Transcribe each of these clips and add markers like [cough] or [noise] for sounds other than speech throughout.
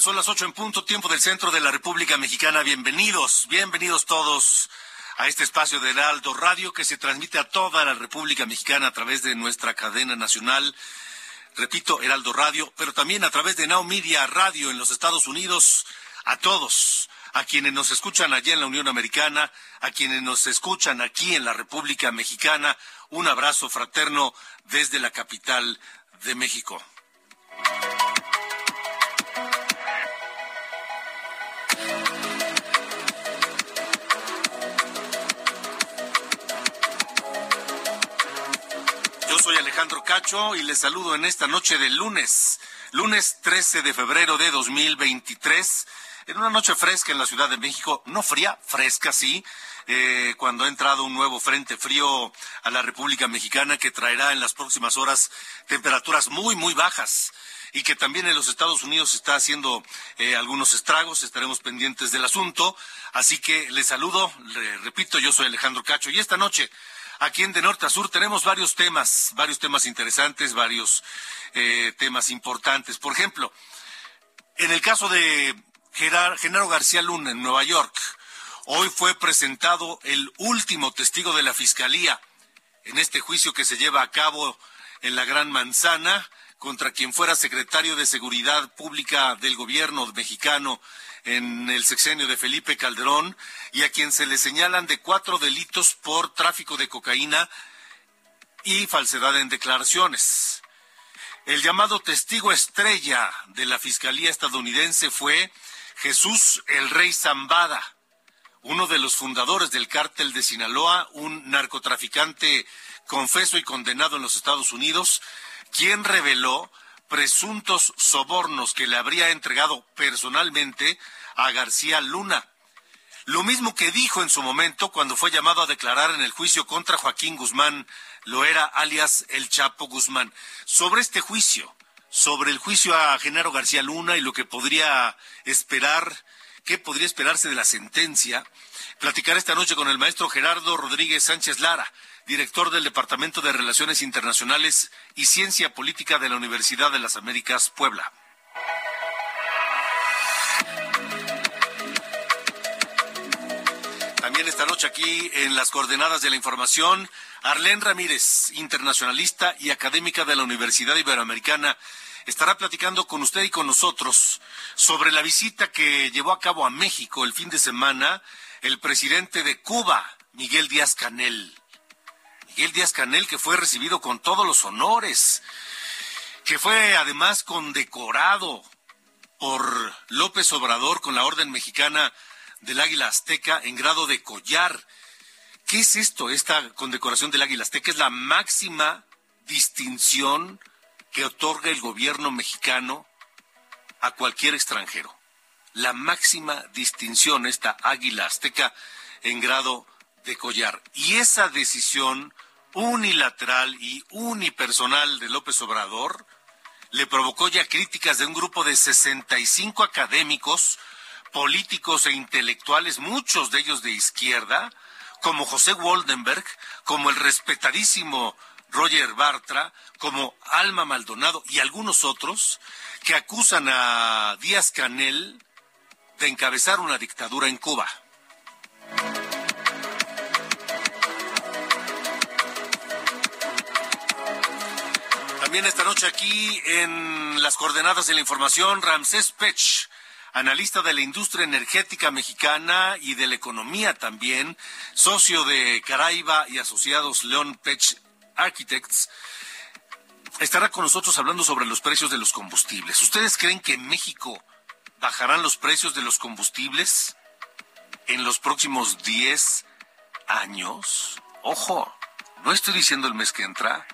Son las ocho en punto, tiempo del centro de la República Mexicana. Bienvenidos, bienvenidos todos a este espacio de Heraldo Radio que se transmite a toda la República Mexicana a través de nuestra cadena nacional. Repito, Heraldo Radio, pero también a través de Now Media Radio en los Estados Unidos. A todos, a quienes nos escuchan allá en la Unión Americana, a quienes nos escuchan aquí en la República Mexicana, un abrazo fraterno desde la capital de México. Alejandro Cacho y les saludo en esta noche de lunes, lunes 13 de febrero de 2023, en una noche fresca en la Ciudad de México, no fría, fresca sí, eh, cuando ha entrado un nuevo frente frío a la República Mexicana que traerá en las próximas horas temperaturas muy, muy bajas y que también en los Estados Unidos está haciendo eh, algunos estragos, estaremos pendientes del asunto, así que les saludo, le repito, yo soy Alejandro Cacho y esta noche Aquí en De Norte a Sur tenemos varios temas, varios temas interesantes, varios eh, temas importantes. Por ejemplo, en el caso de Genaro García Luna en Nueva York, hoy fue presentado el último testigo de la Fiscalía en este juicio que se lleva a cabo en la Gran Manzana contra quien fuera secretario de Seguridad Pública del gobierno mexicano en el sexenio de Felipe Calderón y a quien se le señalan de cuatro delitos por tráfico de cocaína y falsedad en declaraciones. El llamado testigo estrella de la Fiscalía estadounidense fue Jesús el Rey Zambada, uno de los fundadores del cártel de Sinaloa, un narcotraficante confeso y condenado en los Estados Unidos, quien reveló presuntos sobornos que le habría entregado personalmente a García Luna. Lo mismo que dijo en su momento cuando fue llamado a declarar en el juicio contra Joaquín Guzmán Loera, alias El Chapo Guzmán. Sobre este juicio, sobre el juicio a Genaro García Luna y lo que podría esperar, qué podría esperarse de la sentencia, platicar esta noche con el maestro Gerardo Rodríguez Sánchez Lara, director del Departamento de Relaciones Internacionales y Ciencia Política de la Universidad de las Américas, Puebla. También esta noche aquí en las coordenadas de la información, Arlén Ramírez, internacionalista y académica de la Universidad Iberoamericana, estará platicando con usted y con nosotros sobre la visita que llevó a cabo a México el fin de semana el presidente de Cuba, Miguel Díaz Canel. Miguel Díaz Canel que fue recibido con todos los honores, que fue además condecorado por López Obrador con la Orden Mexicana del Águila Azteca en grado de collar. ¿Qué es esto, esta condecoración del Águila Azteca? Es la máxima distinción que otorga el gobierno mexicano a cualquier extranjero. La máxima distinción, esta Águila Azteca en grado de collar. Y esa decisión unilateral y unipersonal de López Obrador le provocó ya críticas de un grupo de 65 académicos, políticos e intelectuales, muchos de ellos de izquierda, como José Waldenberg, como el respetadísimo Roger Bartra, como Alma Maldonado y algunos otros que acusan a Díaz Canel de encabezar una dictadura en Cuba. También esta noche aquí en las coordenadas de la información, Ramsés Pech, analista de la industria energética mexicana y de la economía también, socio de Caraiba y asociados León Pech Architects, estará con nosotros hablando sobre los precios de los combustibles. ¿Ustedes creen que en México bajarán los precios de los combustibles en los próximos 10 años? Ojo, no estoy diciendo el mes que entra,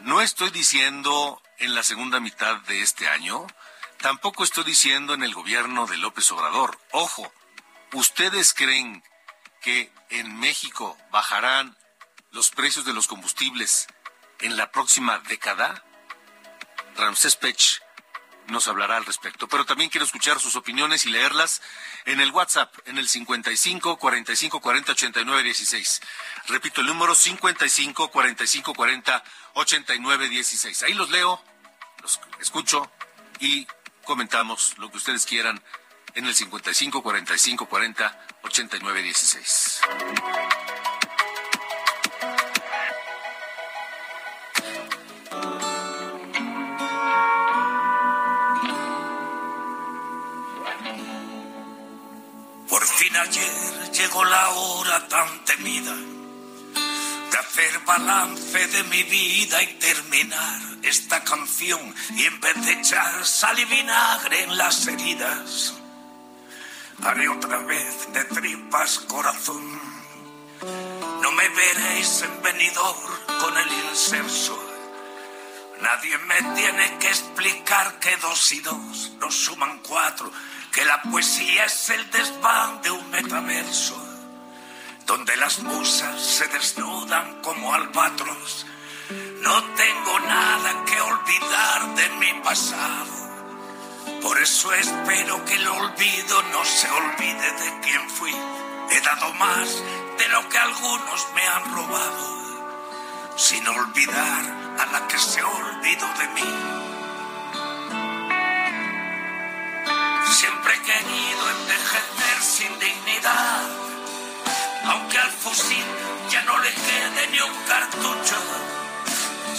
no estoy diciendo en la segunda mitad de este año, tampoco estoy diciendo en el gobierno de López Obrador. Ojo, ¿ustedes creen que en México bajarán los precios de los combustibles en la próxima década? Ramsés Pech nos hablará al respecto. Pero también quiero escuchar sus opiniones y leerlas en el WhatsApp, en el 55 45 40 89 16. Repito el número 55 45 40 89 16. Ahí los leo, los escucho y comentamos lo que ustedes quieran en el 55 45 40 89 16. Ayer llegó la hora tan temida de hacer balance de mi vida y terminar esta canción y en vez de echar sal y vinagre en las heridas, haré otra vez de tripas corazón. No me veréis en venidor con el inserso. Nadie me tiene que explicar que dos y dos no suman cuatro que la poesía es el desván de un metaverso, donde las musas se desnudan como albatros. No tengo nada que olvidar de mi pasado. Por eso espero que el olvido no se olvide de quién fui. He dado más de lo que algunos me han robado, sin olvidar a la que se olvidó de mí. Siempre he querido envejecer sin dignidad, aunque al fusil ya no le quede ni un cartucho.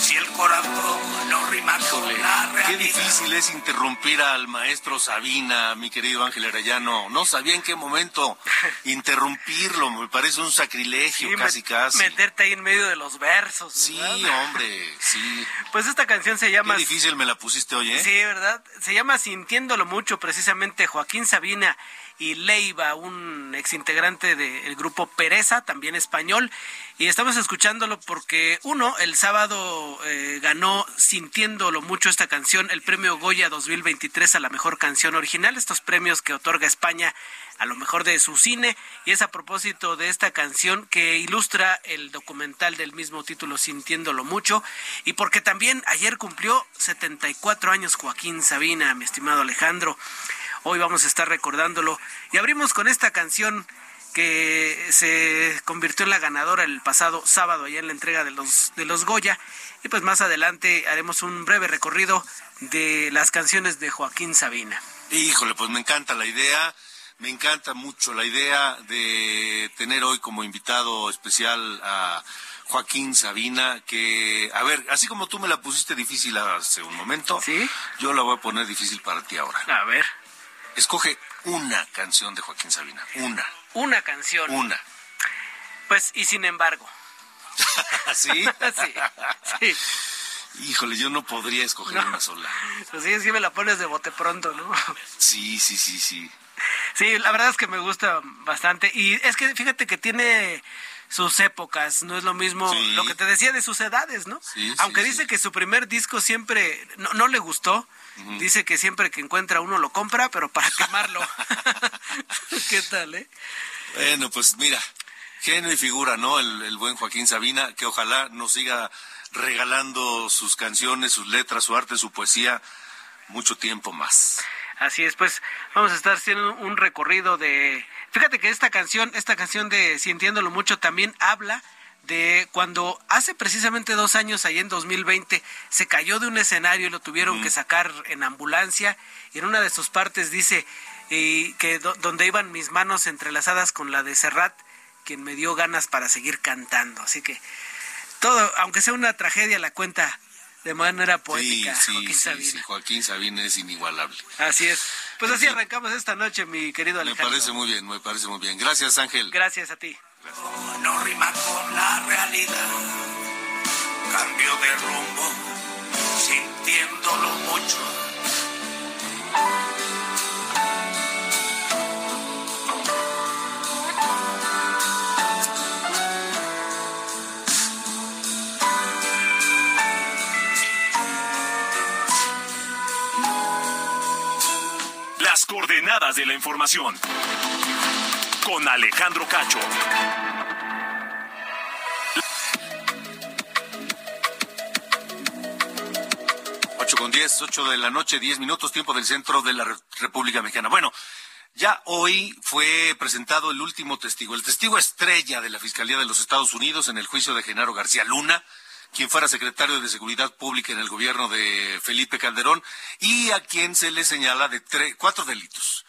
Si el corazón no rima con la realidad. Qué difícil es interrumpir al maestro Sabina, mi querido Ángel Arellano. No sabía en qué momento [laughs] interrumpirlo. Me parece un sacrilegio, casi, casi. Meterte ahí en medio de los versos. Sí, hombre, sí. [laughs] Pues esta canción se llama. Qué difícil me la pusiste hoy, ¿eh? Sí, ¿verdad? Se llama Sintiéndolo Mucho, precisamente Joaquín Sabina y Leiva, un exintegrante del grupo Pereza, también español. Y estamos escuchándolo porque, uno, el sábado eh, ganó Sintiéndolo mucho esta canción, el premio Goya 2023 a la mejor canción original, estos premios que otorga España a lo mejor de su cine. Y es a propósito de esta canción que ilustra el documental del mismo título, Sintiéndolo mucho. Y porque también ayer cumplió 74 años Joaquín Sabina, mi estimado Alejandro. Hoy vamos a estar recordándolo. Y abrimos con esta canción que se convirtió en la ganadora el pasado sábado allá en la entrega de los de los Goya y pues más adelante haremos un breve recorrido de las canciones de Joaquín Sabina. Híjole, pues me encanta la idea, me encanta mucho la idea de tener hoy como invitado especial a Joaquín Sabina, que, a ver, así como tú me la pusiste difícil hace un momento, ¿Sí? yo la voy a poner difícil para ti ahora. A ver. Escoge una canción de Joaquín Sabina, una. Una canción. Una. Pues, y sin embargo. [laughs] ¿Sí? [laughs] sí, sí. Híjole, yo no podría escoger No. una sola. Pues sí, sí me la pones de bote pronto, ¿no? Sí, sí, sí, sí. Sí, la verdad es que me gusta bastante. Y es que fíjate que tiene sus épocas, no es lo mismo Sí. lo que te decía de sus edades, ¿no? Sí, Aunque sí. dice que su primer disco siempre no, no le gustó, dice que siempre que encuentra uno lo compra, pero para quemarlo. [laughs] ¿Qué tal, eh? Bueno, pues mira, genio y figura, ¿no? El, el buen Joaquín Sabina, que ojalá nos siga regalando sus canciones, sus letras, su arte, su poesía, mucho tiempo más. Así es, pues vamos a estar haciendo un recorrido de... Fíjate que esta canción, esta canción de Sintiéndolo Mucho también habla de cuando hace precisamente dos años, ahí en 2020, se cayó de un escenario y lo tuvieron que sacar en ambulancia. Y en una de sus partes dice y que do- donde iban mis manos entrelazadas con la de Serrat, quien me dio ganas para seguir cantando. Así que todo, aunque sea una tragedia, la cuenta de manera poética. Sí, Joaquín Sabina. Sí, Joaquín Sabina es inigualable. Así es. Pues así arrancamos esta noche, mi querido Alejandro. Me parece muy bien, me parece muy bien. Gracias, Ángel. Gracias a ti. No rima con la realidad. Cambio de rumbo, sintiéndolo mucho de la información. Con Alejandro Cacho. 8 con 10, 8 de la noche, 10 minutos, tiempo del centro de la República Mexicana. Bueno, ya hoy fue presentado el último testigo, el testigo estrella de la Fiscalía de los Estados Unidos en el juicio de Genaro García Luna, quien fuera secretario de Seguridad Pública en el gobierno de Felipe Calderón y a quien se le señala de cuatro delitos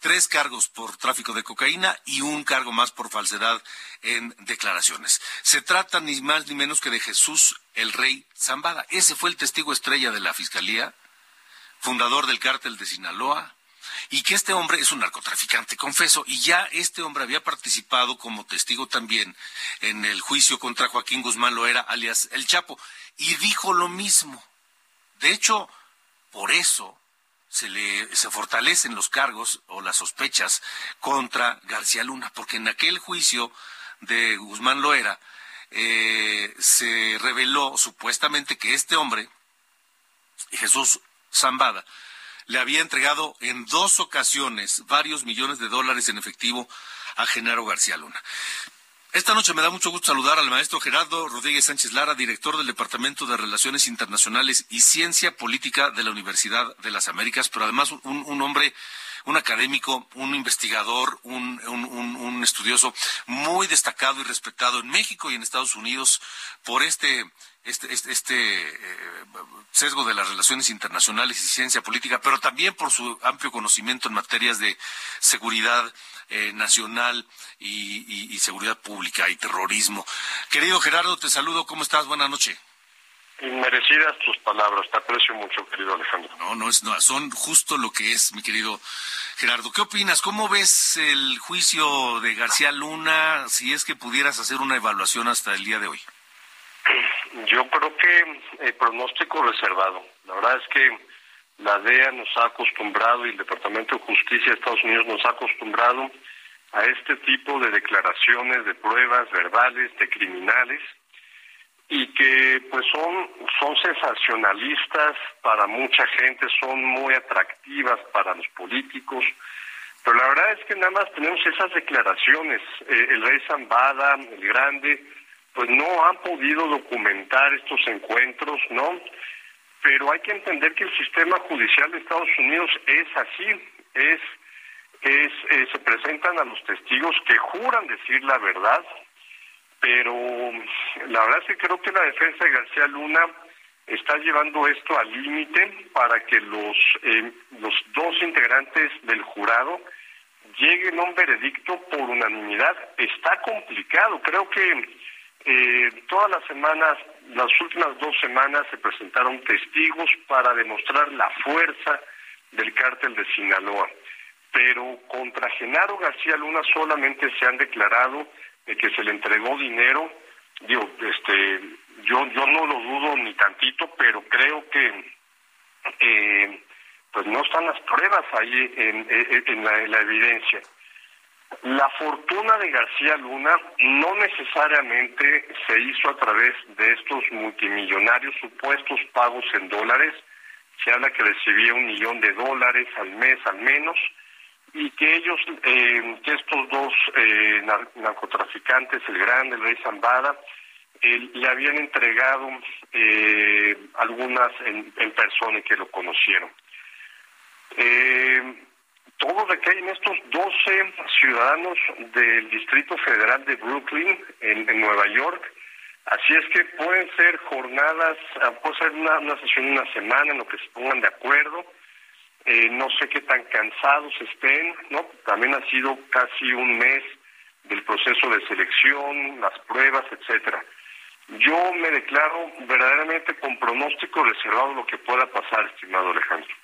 tres cargos por tráfico de cocaína y un cargo más por falsedad en declaraciones. Se trata ni más ni menos que de Jesús el Rey Zambada. Ese fue el testigo estrella de la Fiscalía, fundador del cártel de Sinaloa, y que este hombre es un narcotraficante, confeso, y ya este hombre había participado como testigo también en el juicio contra Joaquín Guzmán Loera, alias El Chapo, y dijo lo mismo. De hecho, por eso se le se fortalecen los cargos o las sospechas contra García Luna, porque en aquel juicio de Guzmán Loera eh, se reveló supuestamente que este hombre, Jesús Zambada, le había entregado en dos ocasiones varios millones de dólares en efectivo a Genaro García Luna. Esta noche me da mucho gusto saludar al maestro Gerardo Rodríguez Sánchez Lara, director del Departamento de Relaciones Internacionales y Ciencia Política de la Universidad de las Américas, pero además un, hombre, un académico, un investigador, un, un, estudioso muy destacado y respetado en México y en Estados Unidos por este este, este, este eh, sesgo de las relaciones internacionales y ciencia política, pero también por su amplio conocimiento en materias de seguridad eh, nacional y, seguridad pública y terrorismo. Querido Gerardo, te saludo. ¿Cómo estás? Buenas noches. Inmerecidas tus palabras, te aprecio mucho, querido Alejandro. No, no, es, no, son justo lo que es, mi querido Gerardo. ¿Qué opinas? ¿Cómo ves el juicio de García Luna si es que pudieras hacer una evaluación hasta el día de hoy? Yo creo que el pronóstico reservado. La verdad es que la DEA nos ha acostumbrado y el Departamento de Justicia de Estados Unidos nos ha acostumbrado a este tipo de declaraciones, de pruebas verbales, de criminales y que pues son son sensacionalistas para mucha gente, son muy atractivas para los políticos, pero la verdad es que nada más tenemos esas declaraciones. Eh, el rey Zambada, el grande, pues no han podido documentar estos encuentros, ¿no? Pero hay que entender que el sistema judicial de Estados Unidos es así, es, es eh, se presentan a los testigos que juran decir la verdad, pero la verdad es que creo que la defensa de García Luna está llevando esto al límite para que los eh, los dos integrantes del jurado lleguen a un veredicto por unanimidad. Está complicado, creo que eh, todas las semanas, las últimas dos semanas se presentaron testigos para demostrar la fuerza del cártel de Sinaloa. Pero contra Genaro García Luna solamente se han declarado de que se le entregó dinero. Digo, este, yo, yo no lo dudo ni tantito, pero creo que eh, pues no están las pruebas ahí en, la, en la evidencia. La fortuna de García Luna no necesariamente se hizo a través de estos multimillonarios supuestos pagos en dólares. Se habla que recibía un millón de dólares al mes al menos y que ellos, eh, que estos dos eh, narcotraficantes, el grande, el rey Zambada, le habían entregado eh, algunas en, en persona que lo conocieron. Eh, todo recae en estos 12 ciudadanos del Distrito Federal de Brooklyn, en, Nueva York. Así es que pueden ser jornadas, ah, puede ser una, sesión de una semana en lo que se pongan de acuerdo. Eh, no sé qué tan cansados estén, ¿no? También ha sido casi un mes del proceso de selección, las pruebas, etcétera. yo me declaro verdaderamente con pronóstico reservado lo que pueda pasar, estimado Alejandro.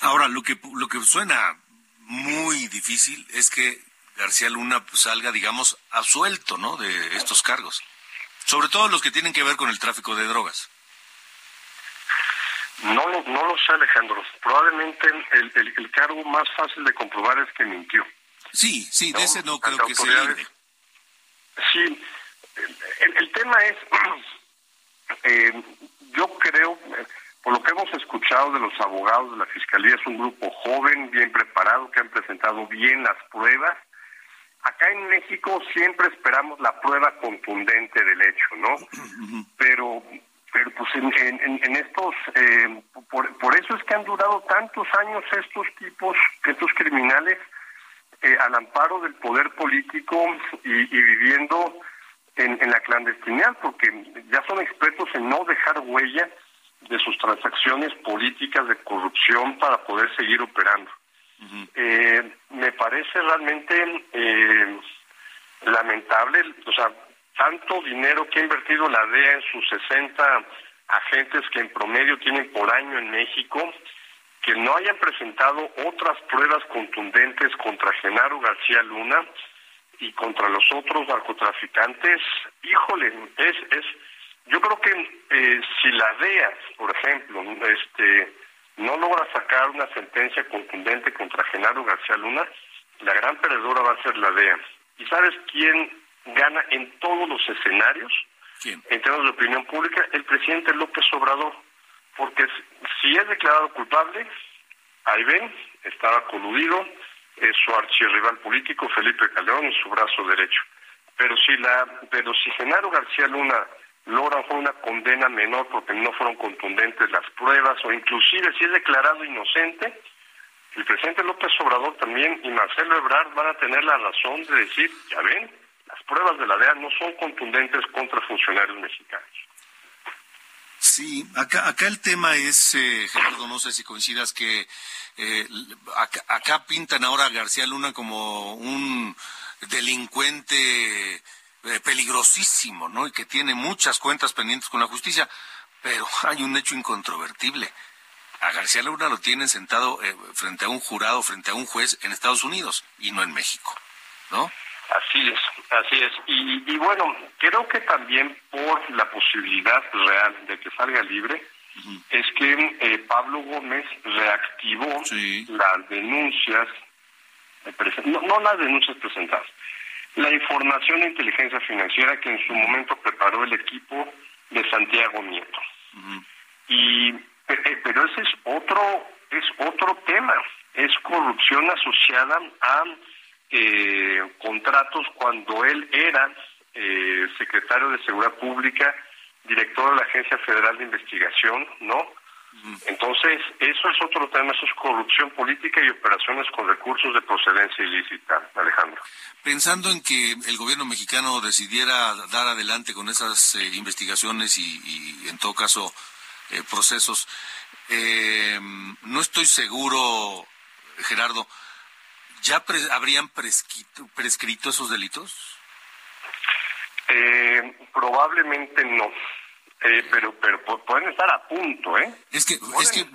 Ahora, lo que, lo que suena muy difícil es que García Luna pues, salga, digamos, absuelto, ¿no? De estos cargos. Sobre todo los que tienen que ver con el tráfico de drogas. No, lo, no lo sé, Alejandro. Probablemente el, el, cargo más fácil de comprobar es que mintió. Sí, sí, de ese no creo que se libre. Sí, el, tema es, [clears throat] eh, yo creo, por lo que hemos escuchado de los abogados de la Fiscalía, es un grupo joven, bien preparado, que han presentado bien las pruebas. Acá en México siempre esperamos la prueba contundente del hecho, ¿no? Pero pero pues en, en, estos, eh, por, por, eso es que han durado tantos años estos tipos, estos criminales, eh, al amparo del poder político y, y viviendo en, en, la clandestinidad, porque ya son expertos en no dejar huella de sus transacciones políticas de corrupción para poder seguir operando. eh, me parece realmente eh, lamentable, o sea, tanto dinero que ha invertido la DEA en sus 60 agentes que en promedio tienen por año en México, que no hayan presentado otras pruebas contundentes contra Genaro García Luna y contra los otros narcotraficantes, híjole, es, es, yo creo que eh, si la DEA, por ejemplo, este, no logra sacar una sentencia contundente contra Genaro García Luna, la gran perdedora va a ser la DEA. ¿Y sabes quién gana en todos los escenarios, en términos de opinión pública, el presidente López Obrador. Porque si es declarado culpable, ahí ven, estaba coludido, es su archirrival político, Felipe Calderón, y su brazo derecho. Pero si, la, pero si Genaro García Luna logra una condena menor porque no fueron contundentes las pruebas, o inclusive si es declarado inocente, el presidente López Obrador también y Marcelo Ebrard van a tener la razón de decir, ya ven, las pruebas de la DEA no son contundentes contra funcionarios mexicanos. Sí, acá, acá el tema es, eh, Gerardo, no sé si coincidas que eh, acá, pintan ahora a García Luna como un delincuente peligrosísimo, ¿no? Y que tiene muchas cuentas pendientes con la justicia, pero [laughs] hay un hecho incontrovertible. A García Luna lo tienen sentado frente a un jurado, frente a un juez en Estados Unidos y no en México, ¿no? Así es, así es. Y, bueno, creo que también por la posibilidad real de que salga libre, es que eh, Pablo Gómez reactivó las denuncias, no, no las denuncias presentadas, la información de inteligencia financiera que en su momento preparó el equipo de Santiago Nieto. Y eh, pero ese es otro es otro tema, es corrupción asociada a eh, contratos cuando él era eh, secretario de Seguridad Pública, director de la Agencia Federal de Investigación, ¿no? Entonces, eso es otro tema, eso es corrupción política y operaciones con recursos de procedencia ilícita, Alejandro. Pensando en que el gobierno mexicano decidiera dar adelante con esas eh, investigaciones y, en todo caso, eh, procesos, eh, no estoy seguro, Gerardo, ¿Ya habrían prescrito, esos delitos? Eh, probablemente no, eh, pero pero pueden estar a punto, ¿eh? Es que, es que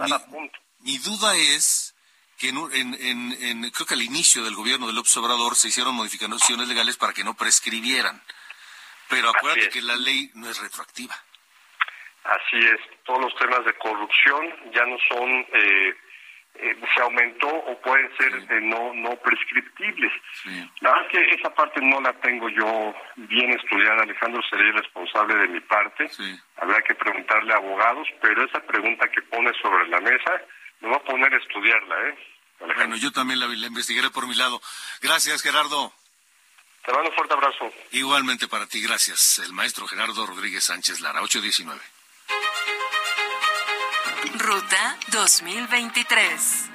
mi, duda es que en, en, creo que al inicio del gobierno del observador se hicieron modificaciones legales para que no prescribieran, pero acuérdate que la ley no es retroactiva. Así es, todos los temas de corrupción ya no son eh, eh, se aumentó o pueden ser eh, no no prescriptibles. La verdad es que esa parte no la tengo yo bien estudiada, Alejandro, sería irresponsable de mi parte. Habrá que preguntarle a abogados, pero esa pregunta que pone sobre la mesa, me voy a poner a estudiarla, ¿eh? Bueno, yo también la, la investigaré por mi lado. Gracias, Gerardo. Te mando un fuerte abrazo. Igualmente para ti, gracias. El maestro Gerardo Rodríguez Sánchez Lara, 819. Ruta 2023.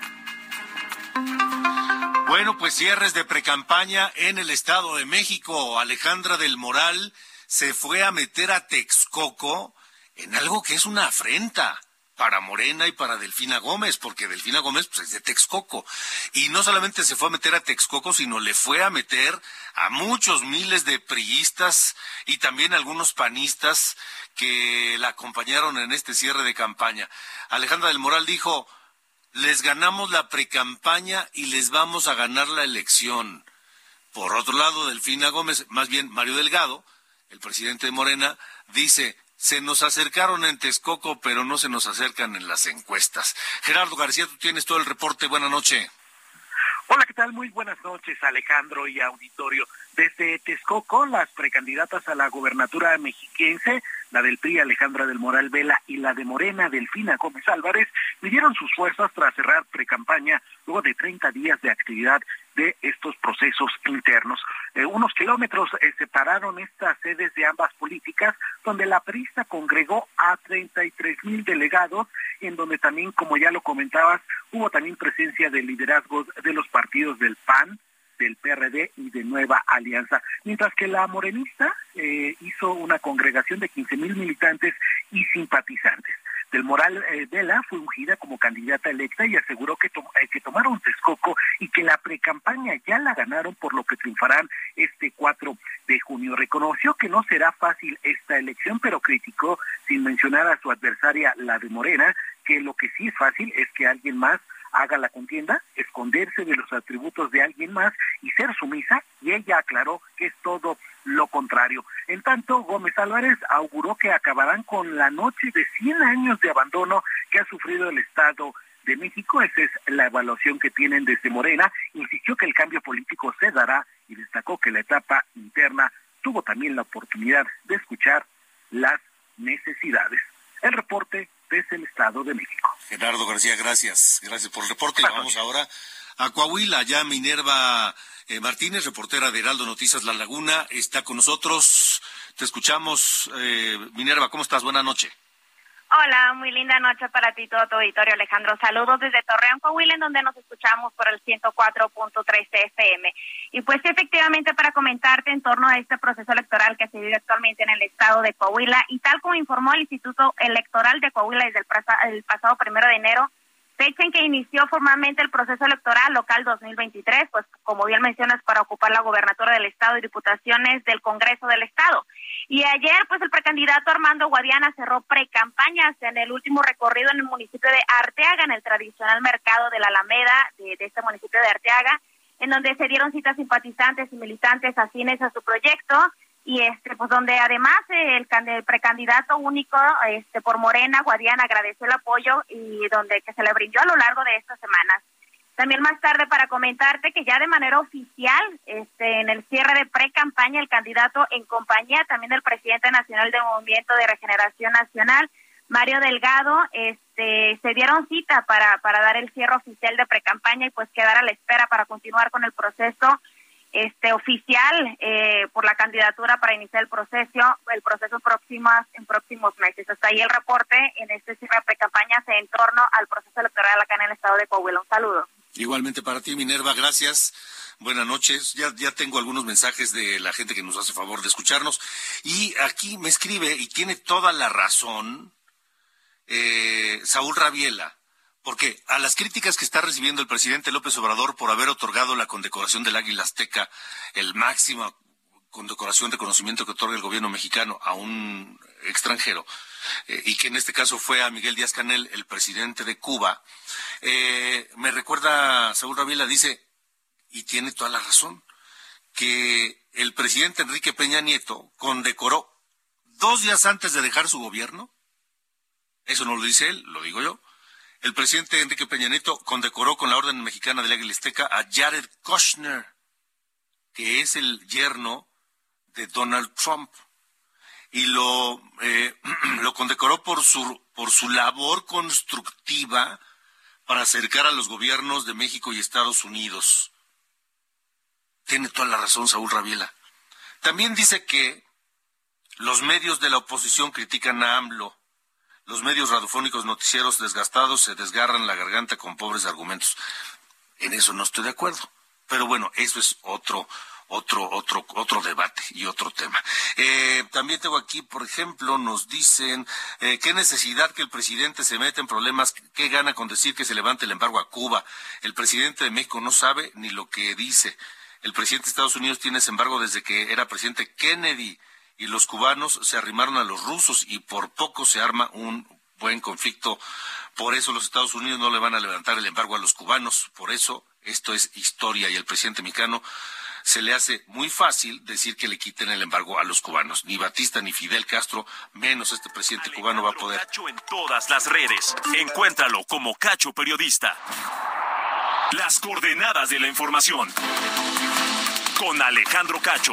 Bueno, pues cierres de precampaña en el Estado de México. Alejandra del Moral se fue a meter a Texcoco en algo que es una afrenta para Morena y para Delfina Gómez, porque Delfina Gómez pues, es de Texcoco. Y no solamente se fue a meter a Texcoco, sino le fue a meter a muchos miles de priistas y también algunos panistas que la acompañaron en este cierre de campaña. Alejandra del Moral dijo, les ganamos la precampaña y les vamos a ganar la elección. Por otro lado, Delfina Gómez, más bien Mario Delgado, el presidente de Morena, dice, se nos acercaron en Texcoco, pero no se nos acercan en las encuestas. Gerardo García, tú tienes todo el reporte. Buenas noches. Hola, ¿qué tal? Muy buenas noches, Alejandro y auditorio. Desde Texcoco, las precandidatas a la gobernatura mexiquense, la del PRI Alejandra del Moral Vela y la de Morena Delfina Gómez Álvarez, midieron sus fuerzas tras cerrar precampaña luego de 30 días de actividad de estos procesos internos. Eh, unos kilómetros eh, separaron estas sedes de ambas políticas, donde la prista congregó a 33 mil delegados, en donde también, como ya lo comentabas, hubo también presencia de liderazgos de los partidos del PAN, del PRD y de Nueva Alianza, mientras que la morenista eh, hizo una congregación de 15 mil militantes y simpatizantes. Del Moral eh, Vela fue ungida como candidata electa y aseguró que, eh, que tomaron Texcoco y que la precampaña ya la ganaron, por lo que triunfarán este 4 de junio. Reconoció que no será fácil esta elección, pero criticó, sin mencionar a su adversaria, la de Morena, que lo que sí es fácil es que alguien más haga la contienda, esconderse de los atributos de alguien más y ser sumisa, y ella aclaró que es todo lo contrario. En tanto, Gómez Álvarez auguró que acabarán con la noche de 100 años de abandono que ha sufrido el Estado de México. Esa es la evaluación que tienen desde Morena. Insistió que el cambio político se dará y destacó que la etapa interna tuvo también la oportunidad de escuchar las necesidades. El reporte desde el Estado de México. Gerardo García, gracias. Gracias por el reporte. Y vamos ahora a Coahuila. Ya Minerva eh, Martínez, reportera de Heraldo Noticias La Laguna, está con nosotros. Te escuchamos. Eh, Minerva, ¿cómo estás? Buenas noches. Hola, muy linda noche para ti todo tu auditorio, Alejandro. Saludos desde Torreón, Coahuila, en donde nos escuchamos por el 104.3 FM. Y pues efectivamente para comentarte en torno a este proceso electoral que se vive actualmente en el estado de Coahuila y tal como informó el Instituto Electoral de Coahuila desde el, pasado primero de enero, fecha en que inició formalmente el proceso electoral local 2023, pues como bien mencionas, para ocupar la gobernatura del Estado y diputaciones del Congreso del Estado. Y ayer, pues el precandidato Armando Guadiana cerró precampañas en el último recorrido en el municipio de Arteaga, en el tradicional mercado de la Alameda de, de este municipio de Arteaga, en donde se dieron citas simpatizantes y militantes afines a su proyecto y este pues donde además el, precandidato único este por Morena Guadiana agradeció el apoyo y donde que se le brindó a lo largo de estas semanas. También más tarde para comentarte que ya de manera oficial este en el cierre de pre-campaña el candidato en compañía también del presidente nacional del Movimiento de Regeneración Nacional Mario Delgado este se dieron cita para para dar el cierre oficial de pre-campaña y pues quedar a la espera para continuar con el proceso este oficial eh, por la candidatura para iniciar el proceso el proceso próximas en próximos meses. Hasta ahí el reporte en este cierre de campaña en torno al proceso electoral acá en el estado de Coahuila. Un saludo igualmente para ti Minerva gracias. Buenas noches. Ya ya tengo algunos mensajes de la gente que nos hace favor de escucharnos. Y aquí me escribe y tiene toda la razón eh, Saúl Rabiela porque a las críticas que está recibiendo el presidente López Obrador por haber otorgado la condecoración del Águila Azteca, el máximo condecoración, reconocimiento que otorga el gobierno mexicano a un extranjero, eh, y que en este caso fue a Miguel Díaz Canel, el presidente de Cuba, eh, me recuerda, Saúl Ravila dice, y tiene toda la razón, que el presidente Enrique Peña Nieto condecoró dos días antes de dejar su gobierno, eso no lo dice él, lo digo yo, el presidente Enrique Peña Nieto condecoró con la Orden Mexicana de la Águila a Jared Kushner, que es el yerno de Donald Trump. Y lo, eh, [clears throat] lo condecoró por su, por su labor constructiva para acercar a los gobiernos de México y Estados Unidos. Tiene toda la razón Saúl Rabiela. También dice que los medios de la oposición critican a AMLO los medios radiofónicos noticieros desgastados se desgarran la garganta con pobres argumentos. En eso no estoy de acuerdo. Pero bueno, eso es otro, otro, otro, otro debate y otro tema. Eh, también tengo aquí, por ejemplo, nos dicen eh, qué necesidad que el presidente se meta en problemas, qué gana con decir que se levante el embargo a Cuba. El presidente de México no sabe ni lo que dice. El presidente de Estados Unidos tiene ese embargo desde que era presidente Kennedy y los cubanos se arrimaron a los rusos y por poco se arma un buen conflicto. Por eso los Estados Unidos no le van a levantar el embargo a los cubanos. Por eso esto es historia y el presidente mexicano se le hace muy fácil decir que le quiten el embargo a los cubanos. Ni Batista ni Fidel Castro, menos este presidente cubano va a poder. Cacho en todas las redes. Encuéntralo como Cacho Periodista. Las coordenadas de la información. Con Alejandro Cacho.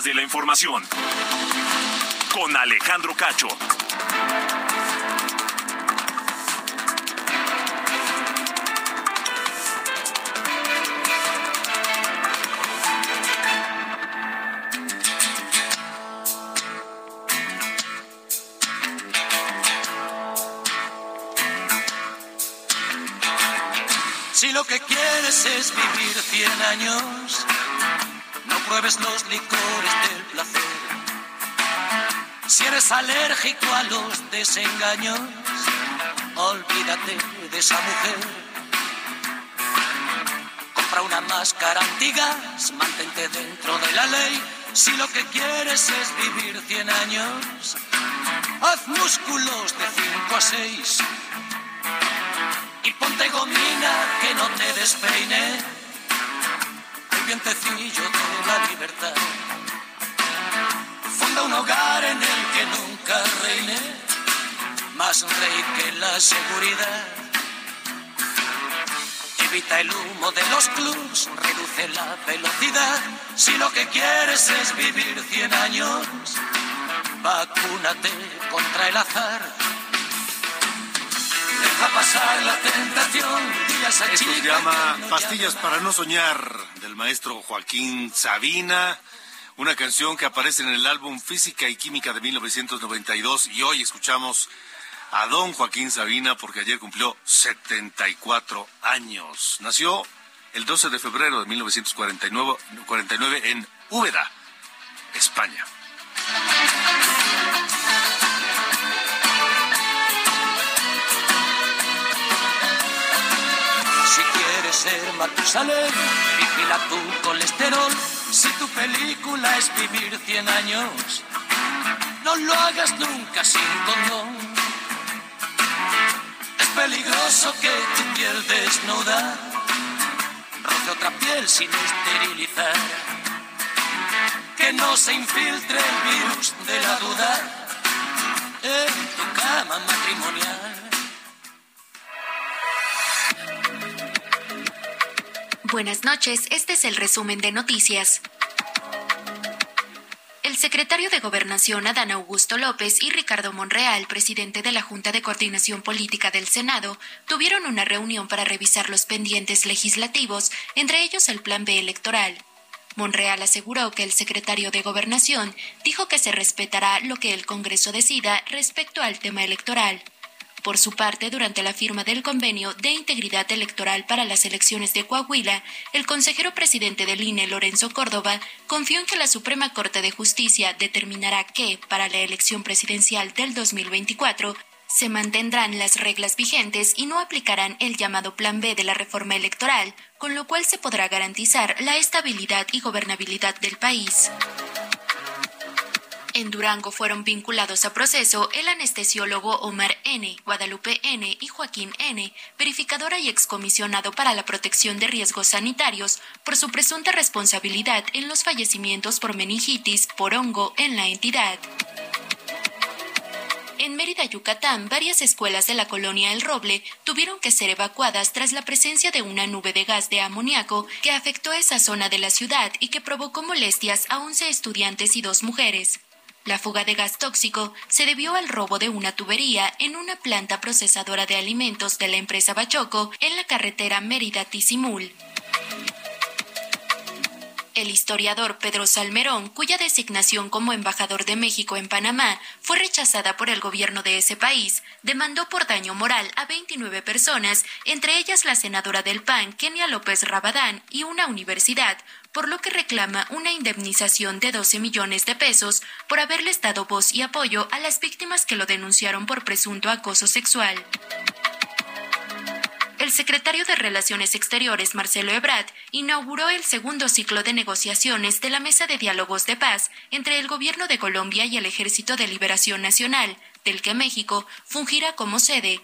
De la información. Con Alejandro Cacho. Si lo que quieres es vivir 100 años, pruebes los licores del placer. Si eres alérgico a los desengaños, olvídate de esa mujer. Compra una máscara antigas, mantente dentro de la ley. Si lo que quieres es vivir 100 años, haz músculos de 5 a 6 y ponte gomina que no te despeine vientecillo de la libertad. Funda un hogar en el que nunca reine más rey que la seguridad. Evita el humo de los clubs, reduce la velocidad. Si lo que quieres es vivir 100 años, vacúnate contra el azar. Deja pasar la tentación, a Esto se llama Pastillas para no soñar maestro Joaquín Sabina, una canción que aparece en el álbum Física y Química de 1992 y hoy escuchamos a don Joaquín Sabina porque ayer cumplió 74 años. Nació el 12 de febrero de 1949 49 en Úbeda, España. Si quieres ser Matusalén, vigila tu colesterol. Si tu película es vivir 100 años, no lo hagas nunca sin condón. Es peligroso que tu piel desnuda roce otra piel sin esterilizar. Que no se infiltre el virus de la duda en tu cama matrimonial. Buenas noches, este es el resumen de noticias. El secretario de Gobernación Adán Augusto López y Ricardo Monreal, presidente de la Junta de Coordinación Política del Senado, tuvieron una reunión para revisar los pendientes legislativos, entre ellos el Plan B electoral. Monreal aseguró que el secretario de Gobernación dijo que se respetará lo que el Congreso decida respecto al tema electoral. Por su parte, durante la firma del convenio de integridad electoral para las elecciones de Coahuila, el consejero presidente del INE, Lorenzo Córdoba, confió en que la Suprema Corte de Justicia determinará que, para la elección presidencial del 2024, se mantendrán las reglas vigentes y no aplicarán el llamado Plan B de la reforma electoral, con lo cual se podrá garantizar la estabilidad y gobernabilidad del país. En Durango fueron vinculados a proceso el anestesiólogo Omar N., Guadalupe N. y Joaquín N., verificadora y excomisionado para la protección de riesgos sanitarios, por su presunta responsabilidad en los fallecimientos por meningitis por hongo en la entidad. En Mérida, Yucatán, varias escuelas de la colonia El Roble tuvieron que ser evacuadas tras la presencia de una nube de gas de amoníaco que afectó esa zona de la ciudad y que provocó molestias a 11 estudiantes y dos mujeres. La fuga de gas tóxico se debió al robo de una tubería en una planta procesadora de alimentos de la empresa Bachoco en la carretera Mérida-Tizimul. El historiador Pedro Salmerón, cuya designación como embajador de México en Panamá fue rechazada por el gobierno de ese país, demandó por daño moral a 29 personas, entre ellas la senadora del PAN, Kenia López Rabadán, y una universidad, por lo que reclama una indemnización de 12 millones de pesos por haberles dado voz y apoyo a las víctimas que lo denunciaron por presunto acoso sexual. El secretario de Relaciones Exteriores, Marcelo Ebrard, inauguró el segundo ciclo de negociaciones de la Mesa de Diálogos de Paz entre el Gobierno de Colombia y el Ejército de Liberación Nacional, del que México fungirá como sede.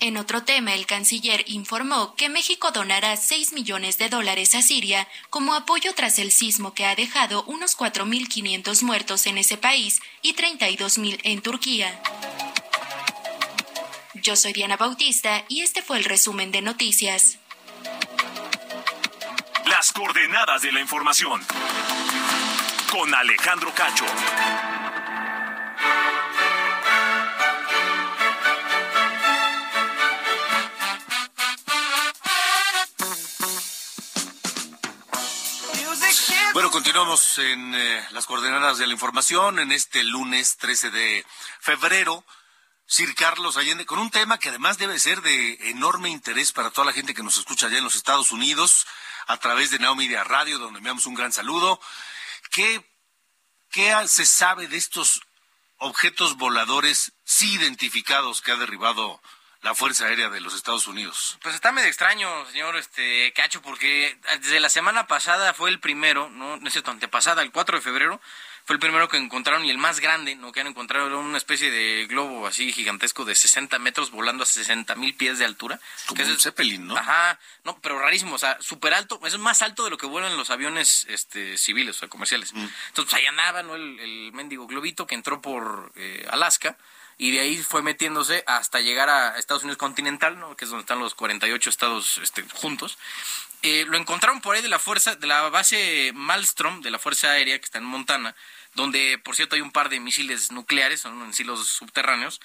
En otro tema, el canciller informó que México donará 6 millones de dólares a Siria como apoyo tras el sismo que ha dejado unos 4.500 muertos en ese país y 32.000 en Turquía. Yo soy Diana Bautista y este fue el resumen de noticias. Las coordenadas de la información. Con Alejandro Cacho. Bueno, continuamos en eh, las coordenadas de la información en este lunes 13 de febrero. Sir Carlos Allende, con un tema que además debe ser de enorme interés para toda la gente que nos escucha allá en los Estados Unidos, a través de Now Media Radio, donde enviamos un gran saludo. ¿Qué, qué se sabe de estos objetos voladores sí identificados que ha derribado la Fuerza Aérea de los Estados Unidos? Pues está medio extraño, señor este Cacho, porque desde la semana pasada fue el primero, no, no es cierto, antepasada, el 4 de febrero, fue el primero que encontraron y el más grande, ¿no? Que han encontrado era una especie de globo así gigantesco de 60 metros volando a 60 mil pies de altura. Como que un es, Zeppelin, ¿no? Ajá, no, pero rarísimo, o sea, súper alto, es más alto de lo que vuelan los aviones este, civiles, o sea, comerciales. Entonces, pues ahí andaba, ¿no? El, el mendigo globito que entró por eh, Alaska y de ahí fue metiéndose hasta llegar a Estados Unidos continental, ¿no? que es donde están los 48 estados este, juntos. Eh, lo encontraron por ahí de la fuerza, de la base Malmstrom, de la Fuerza Aérea que está en Montana, donde por cierto hay un par de misiles nucleares, son en silos subterráneos,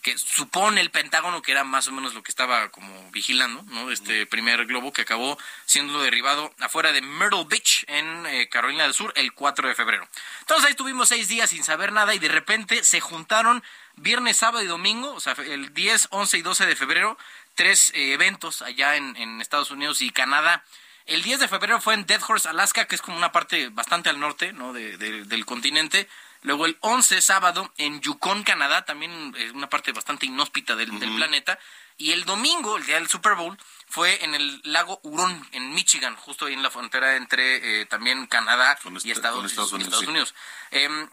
que supone el Pentágono que era más o menos lo que estaba como vigilando, ¿no? Este primer globo que acabó siendo derribado afuera de Myrtle Beach, en eh, Carolina del Sur, el 4 de febrero. Entonces ahí estuvimos seis días sin saber nada y de repente se juntaron viernes, sábado y domingo, o sea, el 10, 11 y 12 de febrero, tres eh, eventos allá en, en Estados Unidos y Canadá. El 10 de febrero fue en Dead Horse, Alaska, que es como una parte bastante al norte ¿no? de, de, del continente. Luego el 11 sábado en Yukon, Canadá, también es una parte bastante inhóspita del, del, planeta. Y el domingo, el día del Super Bowl, fue en el lago Hurón, en Michigan, justo ahí en la frontera entre eh, también Canadá este, y Estados, Estados Unidos. Estados Unidos. Sí. Eh,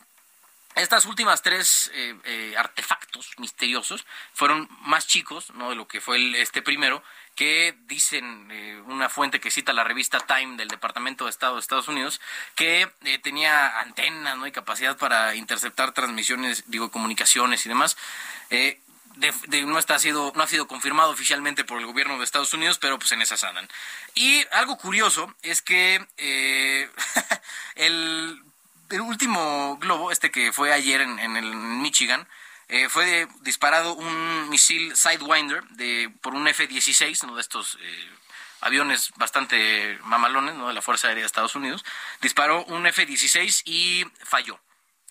estas últimas tres eh, eh, artefactos misteriosos fueron más chicos ¿no? de lo que fue el, este primero, que dicen eh, una fuente que cita la revista Time del Departamento de Estado de Estados Unidos, que tenía antenas ¿no? y capacidad para interceptar transmisiones, digo, comunicaciones y demás. De, de, no, está sido, no ha sido confirmado oficialmente por el gobierno de Estados Unidos, pero pues en esas andan. Y algo curioso es que [laughs] el, el, último globo, este que fue ayer en, en, el, en Michigan, eh, fue de, disparado un misil Sidewinder de, por un F-16, uno de estos eh, aviones bastante mamalones ¿no? de la Fuerza Aérea de Estados Unidos. Disparó un F-16 y falló,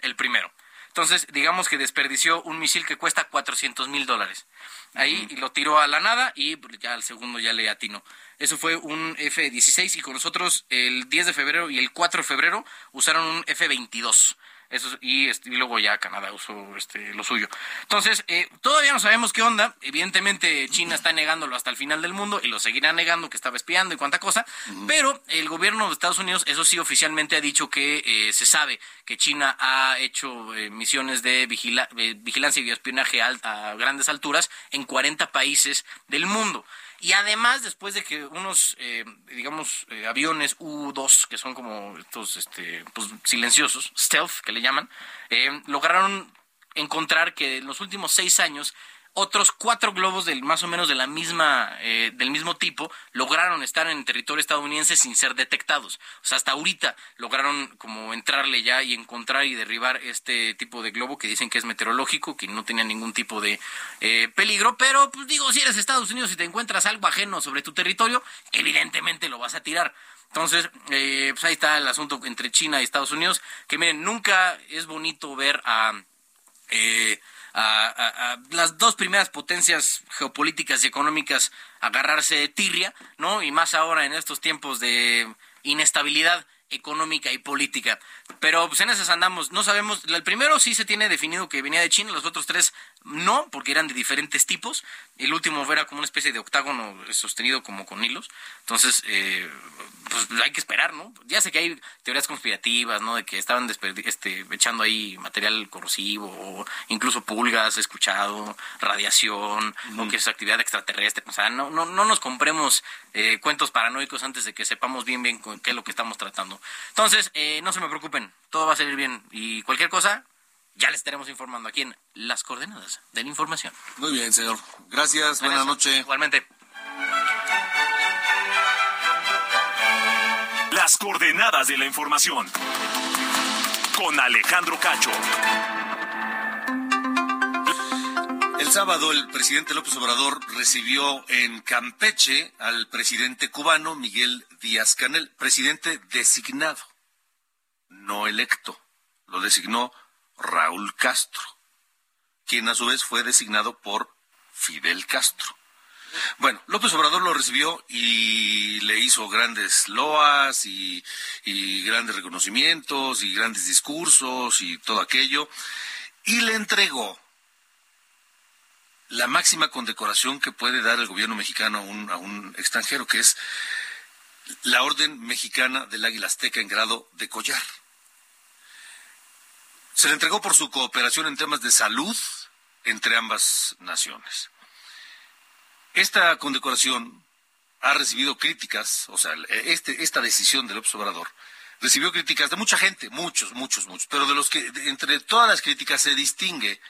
el primero. Entonces, digamos que desperdició un misil que cuesta 400 mil dólares. Ahí uh -huh. lo tiró a la nada y ya al segundo ya le atinó. Eso fue un F-16 y con nosotros el 10 de febrero y el 4 de febrero usaron un F-22. Eso, y, este, y luego ya Canadá usó este, lo suyo. Entonces, eh, todavía no sabemos qué onda. Evidentemente, China está negándolo hasta el final del mundo y lo seguirá negando que estaba espiando y cuánta cosa. Pero el gobierno de Estados Unidos, eso sí, oficialmente ha dicho que eh, se sabe que China ha hecho eh, misiones de vigilancia y espionaje a, grandes alturas en 40 países del mundo. Y además, después de que unos, eh, digamos, eh, aviones U-2, que son como estos este, pues, silenciosos, stealth, que le llaman, eh, lograron encontrar que en los últimos seis años otros cuatro globos del más o menos de la misma eh, del mismo tipo lograron estar en territorio estadounidense sin ser detectados. O sea hasta ahorita lograron como entrarle ya y encontrar y derribar este tipo de globo que dicen que es meteorológico que no tenía ningún tipo de eh, peligro. Pero pues digo si eres Estados Unidos y te encuentras algo ajeno sobre tu territorio evidentemente lo vas a tirar. Entonces, eh, pues ahí está el asunto entre China y Estados Unidos, que miren, nunca es bonito ver a eh, a, las dos primeras potencias geopolíticas y económicas agarrarse de tirria, ¿no? Y más ahora en estos tiempos de inestabilidad económica y política. Pero pues en esas andamos, no sabemos, el primero sí se tiene definido que venía de China, los otros tres no, porque eran de diferentes tipos. El último era como una especie de octágono sostenido como con hilos. Entonces, eh, pues hay que esperar, ¿no? Ya sé que hay teorías conspirativas, ¿no? De que estaban este, echando ahí material corrosivo o incluso pulgas, he escuchado, radiación, o que es actividad extraterrestre. O sea, no, no, no nos compremos eh, cuentos paranoicos antes de que sepamos bien bien qué es lo que estamos tratando. Entonces, eh, no se me preocupen, todo va a salir bien. Y cualquier cosa, ya les estaremos informando aquí en las coordenadas de la información. Muy bien, señor. Gracias, buenas noches. Igualmente. Las coordenadas de la información. Con Alejandro Cacho. El sábado el presidente López Obrador recibió en Campeche al presidente cubano Miguel Díaz Canel, presidente designado, no electo. Lo designó Raúl Castro, quien a su vez fue designado por Fidel Castro. Bueno, López Obrador lo recibió y le hizo grandes loas y, grandes reconocimientos y grandes discursos y todo aquello, y le entregó la máxima condecoración que puede dar el gobierno mexicano a un, a un extranjero, que es la Orden Mexicana del Águila Azteca en grado de collar. Se le entregó por su cooperación en temas de salud entre ambas naciones. Esta condecoración ha recibido críticas, o sea, este, esta decisión del observador recibió críticas de mucha gente, muchos, muchos, muchos, pero de los que entre todas las críticas se distingue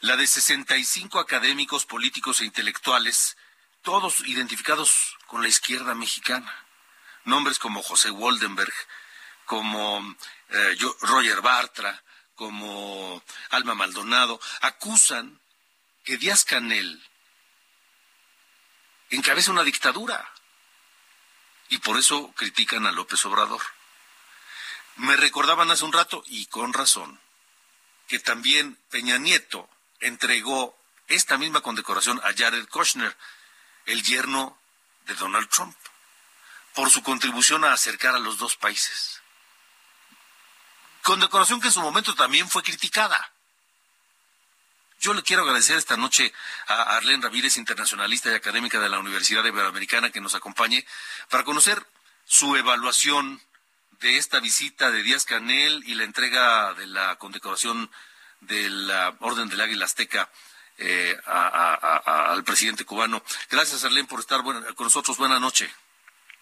la de 65 académicos, políticos e intelectuales, todos identificados con la izquierda mexicana. Nombres como José Waldenberg, como eh, Roger Bartra, como Alma Maldonado, acusan que Díaz Canel encabeza una dictadura y por eso critican a López Obrador. Me recordaban hace un rato, y con razón, que también Peña Nieto entregó esta misma condecoración a Jared Kushner, el yerno de Donald Trump, por su contribución a acercar a los dos países condecoración que en su momento también fue criticada. Yo le quiero agradecer esta noche a Arlene Ramírez, internacionalista y académica de la Universidad Iberoamericana, que nos acompañe para conocer su evaluación de esta visita de Díaz Canel y la entrega de la condecoración de la Orden del Águila Azteca eh, al presidente cubano. Gracias, Arlene, por estar con nosotros. Buenas noches.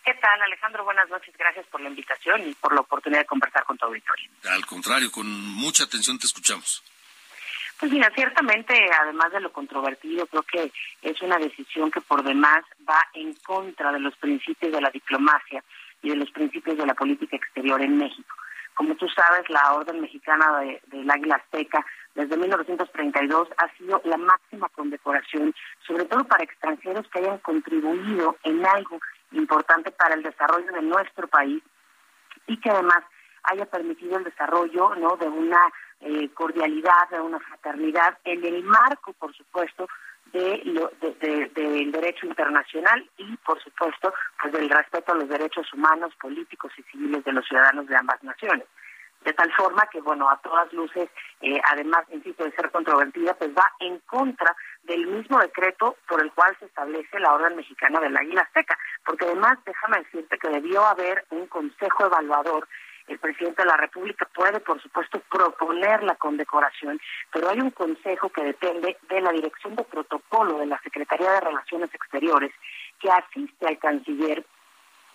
¿Qué tal, Alejandro? Buenas noches. Gracias por la invitación y por la oportunidad de conversar con tu auditorio. Al contrario, con mucha atención te escuchamos. Pues mira, ciertamente, además de lo controvertido, creo que es una decisión que por demás va en contra de los principios de la diplomacia y de los principios de la política exterior en México. Como tú sabes, la Orden Mexicana del Águila Azteca desde 1932 ha sido la máxima condecoración, sobre todo para extranjeros que hayan contribuido en algo importante para el desarrollo de nuestro país y que además haya permitido el desarrollo ¿no? de una eh, cordialidad, de una fraternidad en el marco, por supuesto, de, del derecho internacional y, por supuesto, pues del respeto a los derechos humanos, políticos y civiles de los ciudadanos de ambas naciones. De tal forma que, bueno, a todas luces, eh, además, insisto, de ser controvertida, pues va en contra del mismo decreto por el cual se establece la Orden Mexicana del Águila Seca, porque además, déjame decirte que debió haber un consejo evaluador el presidente de la República puede, por supuesto, proponer la condecoración, pero hay un consejo que depende de la Dirección de Protocolo de la Secretaría de Relaciones Exteriores que asiste al canciller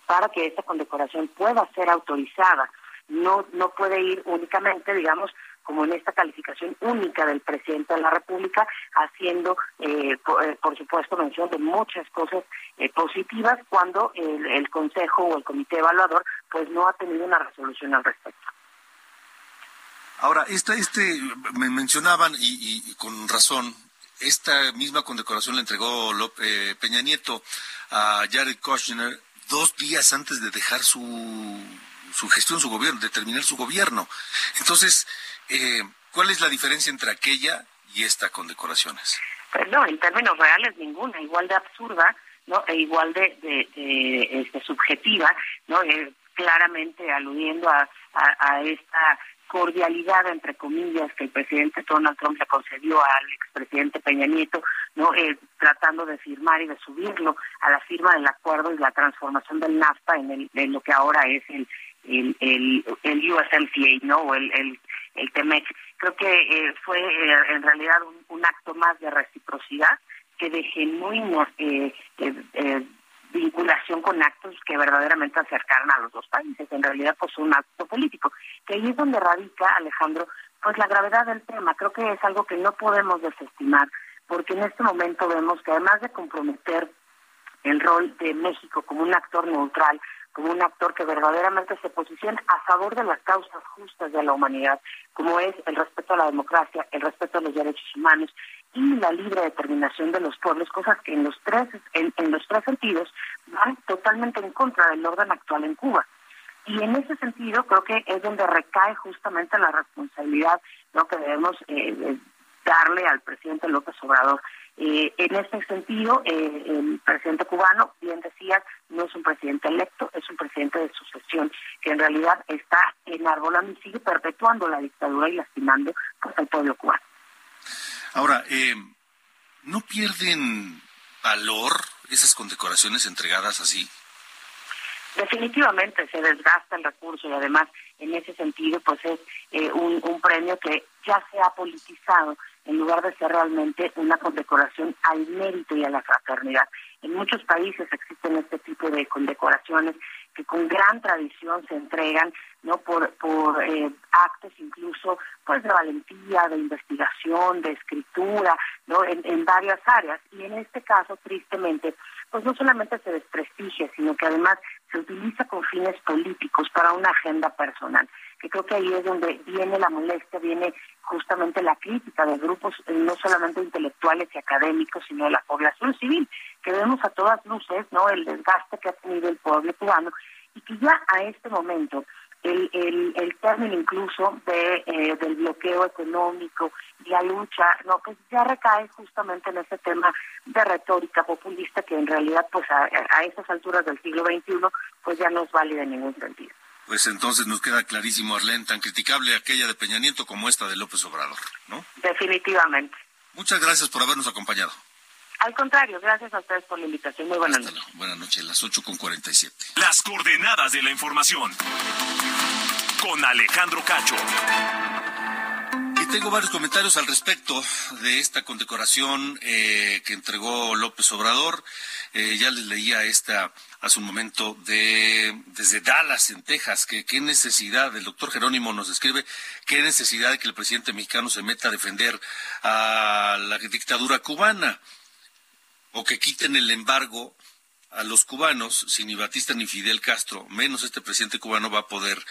para que esta condecoración pueda ser autorizada. No, no puede ir únicamente, digamos, como en esta calificación única del presidente de la República, haciendo, eh, eh, por, supuesto, mención de muchas cosas eh, positivas cuando el, Consejo o el Comité Evaluador pues no ha tenido una resolución al respecto. Ahora, este, este, me mencionaban, y, con razón, esta misma condecoración le entregó Peña Nieto a Jared Kushner dos días antes de dejar su, su gestión, su gobierno, de terminar su gobierno. Entonces, eh, ¿Cuál es la diferencia entre aquella y esta condecoraciones? Pues no, en términos reales ninguna, igual de absurda, ¿no? E igual de, este, subjetiva, ¿no? Eh, claramente aludiendo a, esta cordialidad, entre comillas, que el presidente Donald Trump le concedió al expresidente Peña Nieto, no eh, tratando de firmar y de subirlo a la firma del acuerdo y la transformación del NAFTA en, el, en lo que ahora es el, el, el, el USMCA, ¿no? O el, el, el TEMEC. Creo que eh, fue eh, en realidad un, acto más de reciprocidad que de genuino eh, vinculación con actos que verdaderamente acercaron a los dos países. En realidad, pues un acto político. Que ahí es donde radica, Alejandro, pues la gravedad del tema. Creo que es algo que no podemos desestimar, porque en este momento vemos que además de comprometer el rol de México como un actor neutral, como un actor que verdaderamente se posiciona a favor de las causas justas de la humanidad, como es el respeto a la democracia, el respeto a los derechos humanos y la libre determinación de los pueblos, cosas que en los tres en, los tres sentidos van totalmente en contra del orden actual en Cuba. Y en ese sentido creo que es donde recae justamente la responsabilidad ¿no? que debemos eh, darle al presidente López Obrador. Eh, en este sentido, eh, el presidente cubano, bien decías, no es un presidente electo, es un presidente de sucesión, que en realidad está enarbolando y sigue perpetuando la dictadura y lastimando pues, al pueblo cubano. Ahora, eh, ¿no pierden valor esas condecoraciones entregadas así? Definitivamente se desgasta el recurso y además en ese sentido pues es un, un premio que ya se ha politizado en lugar de ser realmente una condecoración al mérito y a la fraternidad. En muchos países existen este tipo de condecoraciones que con gran tradición se entregan no por por eh, actos incluso pues de valentía de investigación de escritura no en, en varias áreas. Y en este caso tristemente pues no solamente se desprestigia sino que además se utiliza con fines políticos para una agenda personal que creo que ahí es donde viene la molestia, viene justamente la crítica de grupos eh, no solamente intelectuales y académicos, sino de la población civil, que vemos a todas luces, ¿no? El desgaste que ha tenido el pueblo cubano y que ya a este momento el, el, el término incluso de, eh, del bloqueo económico y la lucha, no, pues ya recae justamente en ese tema de retórica populista que en realidad pues a, a estas alturas del siglo XXI pues ya no es válida en ningún sentido pues entonces nos queda clarísimo, Arlene, tan criticable aquella de Peña Nieto como esta de López Obrador, ¿no? Definitivamente. Muchas gracias por habernos acompañado. Al contrario, gracias a ustedes por la invitación. Muy buenas noches. Buenas noches, las 8 con 47. Las coordenadas de la información. Con Alejandro Cacho. Tengo varios comentarios al respecto de esta condecoración eh, que entregó López Obrador. Eh, ya les leía esta hace un momento de desde Dallas, en Texas, que qué necesidad, el doctor Jerónimo nos describe, qué necesidad de que el presidente mexicano se meta a defender a la dictadura cubana o que quiten el embargo a los cubanos, si ni Batista ni Fidel Castro, menos este presidente cubano va a poder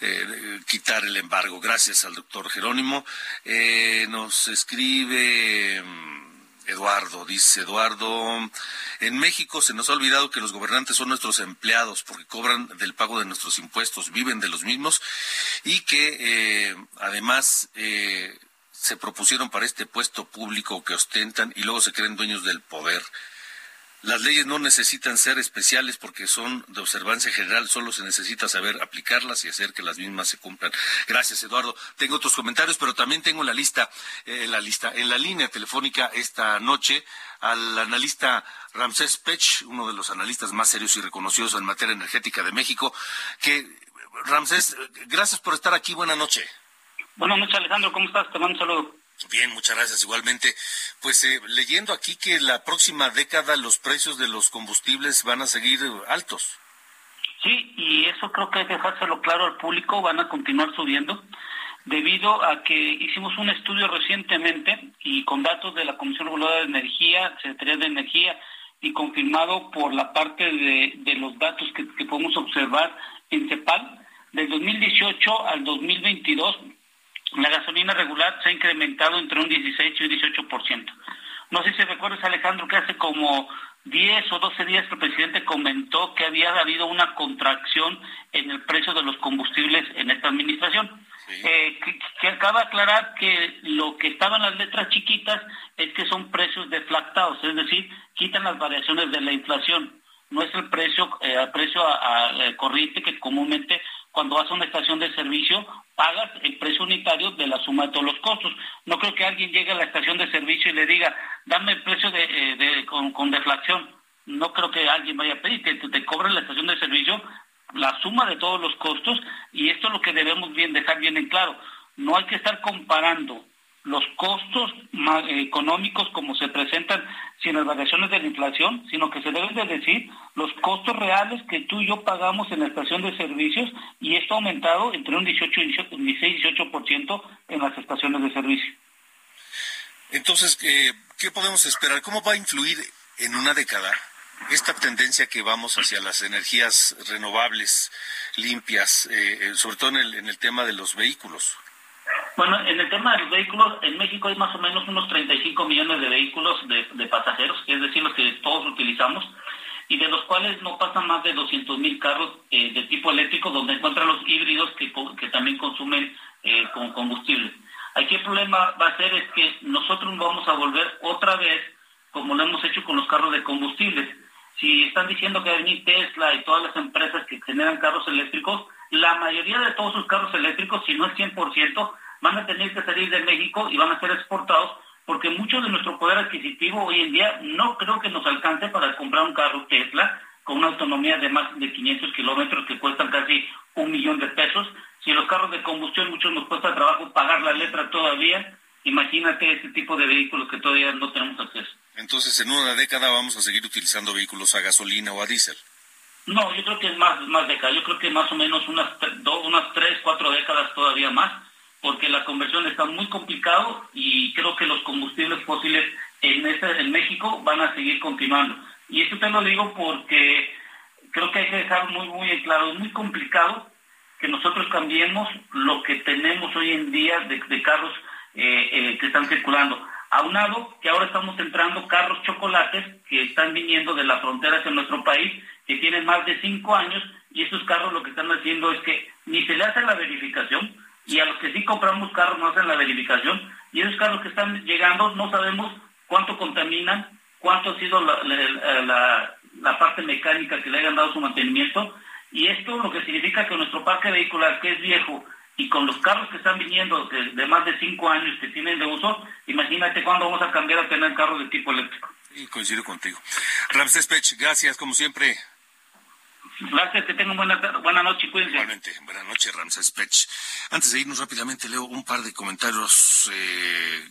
eh, quitar el embargo. Gracias al doctor Jerónimo. Eh, nos escribe mm, Eduardo, dice Eduardo, en México se nos ha olvidado que los gobernantes son nuestros empleados porque cobran del pago de nuestros impuestos, viven de los mismos y que eh, además se propusieron para este puesto público que ostentan y luego se creen dueños del poder. Las leyes no necesitan ser especiales porque son de observancia general, solo se necesita saber aplicarlas y hacer que las mismas se cumplan. Gracias, Eduardo. Tengo otros comentarios, pero también tengo la lista, eh, la lista, en la línea telefónica esta noche al analista Ramsés Pech, uno de los analistas más serios y reconocidos en materia energética de México, que Ramsés, gracias por estar aquí. Buenas noches. Buenas noches, Alejandro. ¿Cómo estás? Te mando un saludo. Bien, muchas gracias. Igualmente, pues eh, leyendo aquí que la próxima década los precios de los combustibles van a seguir altos. Sí, y eso creo que hay que dejárselo claro al público, van a continuar subiendo, debido a que hicimos un estudio recientemente y con datos de la Comisión Reguladora de Energía, Secretaría de Energía, y confirmado por la parte de, de los datos que, que podemos observar en CEPAL, del 2018 al 2022 la gasolina regular se ha incrementado entre un 16 y un 18%. No sé si recuerdas, Alejandro, que hace como 10 o 12 días el presidente comentó que había habido una contracción en el precio de los combustibles en esta administración. Eh, que, acaba de aclarar que lo que estaban las letras chiquitas es que son precios deflactados, es decir, quitan las variaciones de la inflación. No es el precio, eh, precio a, corriente que comúnmente cuando vas a una estación de servicio pagas el precio unitario de la suma de todos los costos. No creo que alguien llegue a la estación de servicio y le diga, dame el precio de, eh, con, deflación. No creo que alguien vaya a pedir que te, cobre la estación de servicio la suma de todos los costos y esto es lo que debemos bien dejar bien en claro. No hay que estar comparando los costos económicos como se presentan sin las variaciones de la inflación, sino que se deben de decir los costos reales que tú y yo pagamos en la estación de servicios y esto ha aumentado entre un 18 y 16 18% en las estaciones de servicio. Entonces, eh, ¿qué podemos esperar? ¿Cómo va a influir en una década esta tendencia que vamos hacia las energías renovables, limpias, eh, eh, sobre todo en el, en el tema de los vehículos? Bueno, en el tema de los vehículos, en México hay más o menos unos 35 millones de vehículos de, pasajeros, es decir, los que todos utilizamos, y de los cuales no pasan más de 200 mil carros eh, de tipo eléctrico, donde encuentran los híbridos que, que también consumen eh, con combustible. Aquí el problema va a ser es que nosotros vamos a volver otra vez, como lo hemos hecho con los carros de combustibles. Si están diciendo que hay Tesla y todas las empresas que generan carros eléctricos, la mayoría de todos sus carros eléctricos, si no es 100%, van a tener que salir de México y van a ser exportados porque mucho de nuestro poder adquisitivo hoy en día no creo que nos alcance para comprar un carro Tesla con una autonomía de más de 500 kilómetros que cuestan casi un millón de pesos. Si los carros de combustión muchos nos cuesta trabajo pagar la letra todavía, imagínate ese tipo de vehículos que todavía no tenemos acceso. Entonces, en una década vamos a seguir utilizando vehículos a gasolina o a diésel. No, yo creo que es más, más décadas. Yo creo que más o menos unas, dos, unas tres, cuatro décadas todavía más porque la conversión está muy complicado y creo que los combustibles fósiles en, en México van a seguir continuando. Y esto te lo digo porque creo que hay que dejar muy, muy claro, es muy complicado que nosotros cambiemos lo que tenemos hoy en día de, carros eh, eh, que están circulando. Aunado que ahora estamos entrando carros chocolates que están viniendo de la frontera hacia nuestro país, que tienen más de cinco años, y estos carros lo que están haciendo es que ni se le hace la verificación, y a los que sí compramos carros no hacen la verificación y esos carros que están llegando no sabemos cuánto contaminan, cuánto ha sido la, la, parte mecánica que le hayan dado su mantenimiento y esto lo que significa que nuestro parque vehicular que es viejo y con los carros que están viniendo de, más de cinco años que tienen de uso, imagínate cuándo vamos a cambiar a tener carros de tipo eléctrico. Y coincido contigo. Ramsés Pech, gracias como siempre. Gracias, que tengan buena, buena noche, cuídense. Igualmente, buenas noches, Ramses Pech. Antes de irnos rápidamente, leo un par de comentarios eh,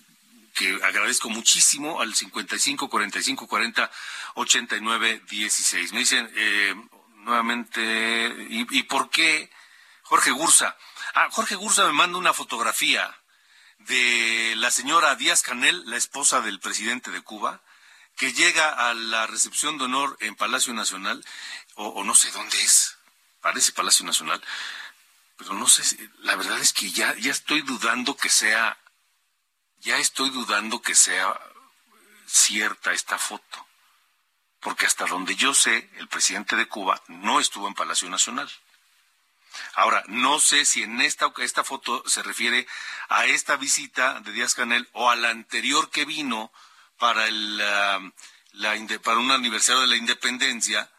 que agradezco muchísimo al 55 45 40 89 16. Me dicen eh, nuevamente, ¿y, por qué Jorge Gursa? Ah, Jorge Gursa me manda una fotografía de la señora Díaz Canel, la esposa del presidente de Cuba, que llega a la recepción de honor en Palacio Nacional o, no sé dónde es, parece Palacio Nacional, pero no sé, la verdad es que ya, ya estoy dudando que sea, ya estoy dudando que sea cierta esta foto, porque hasta donde yo sé, el presidente de Cuba no estuvo en Palacio Nacional. Ahora, no sé si en esta, esta foto se refiere a esta visita de Díaz Canel o a la anterior que vino para el, ah, la, para un aniversario de la independencia,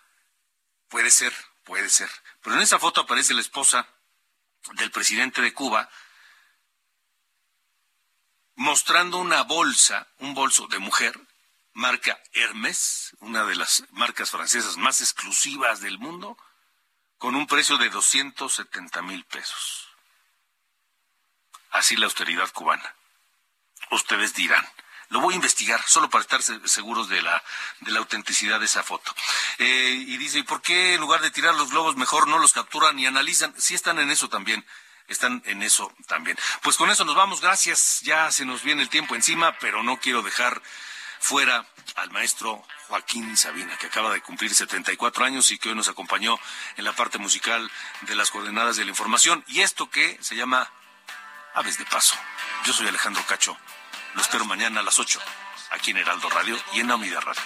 puede ser, puede ser. Pero en esa foto aparece la esposa del presidente de Cuba mostrando una bolsa, un bolso de mujer, marca Hermes, una de las marcas francesas más exclusivas del mundo, con un precio de 270 mil pesos. Así la austeridad cubana. Ustedes dirán. Lo voy a investigar, solo para estar seguros de la, de la autenticidad de esa foto. Eh, y dice, ¿y por qué en lugar de tirar los globos mejor no los capturan y analizan? Sí están en eso también están en eso también. Pues con eso nos vamos, gracias. Ya se nos viene el tiempo encima, pero no quiero dejar fuera al maestro Joaquín Sabina, que acaba de cumplir 74 años y que hoy nos acompañó en la parte musical de las coordenadas de la información. Y esto que se llama Aves de Paso. Yo soy Alejandro Cacho. Lo espero mañana a las 8, aquí en Heraldo Radio y en Amida Radio.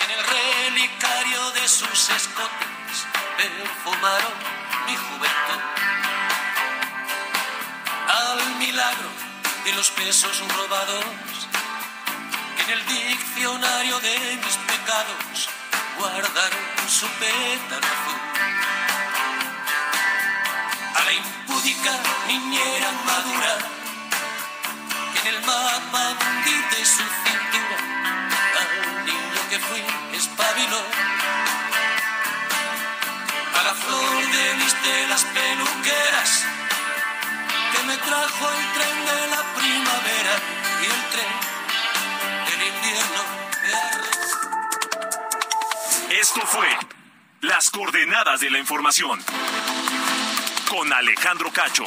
En el relicario de sus escotes perfumaron mi juventud. Al milagro de los pesos robados, en el diccionario de mis pecados guardaron su pétalo azul. A la impúdica niñera madura en el mapa de su cintura. Al niño que fui espabiló a la flor de mis telas peluqueras que me trajo el tren de la primavera y el tren del invierno de Esto fue Las coordenadas de la información con Alejandro Cacho.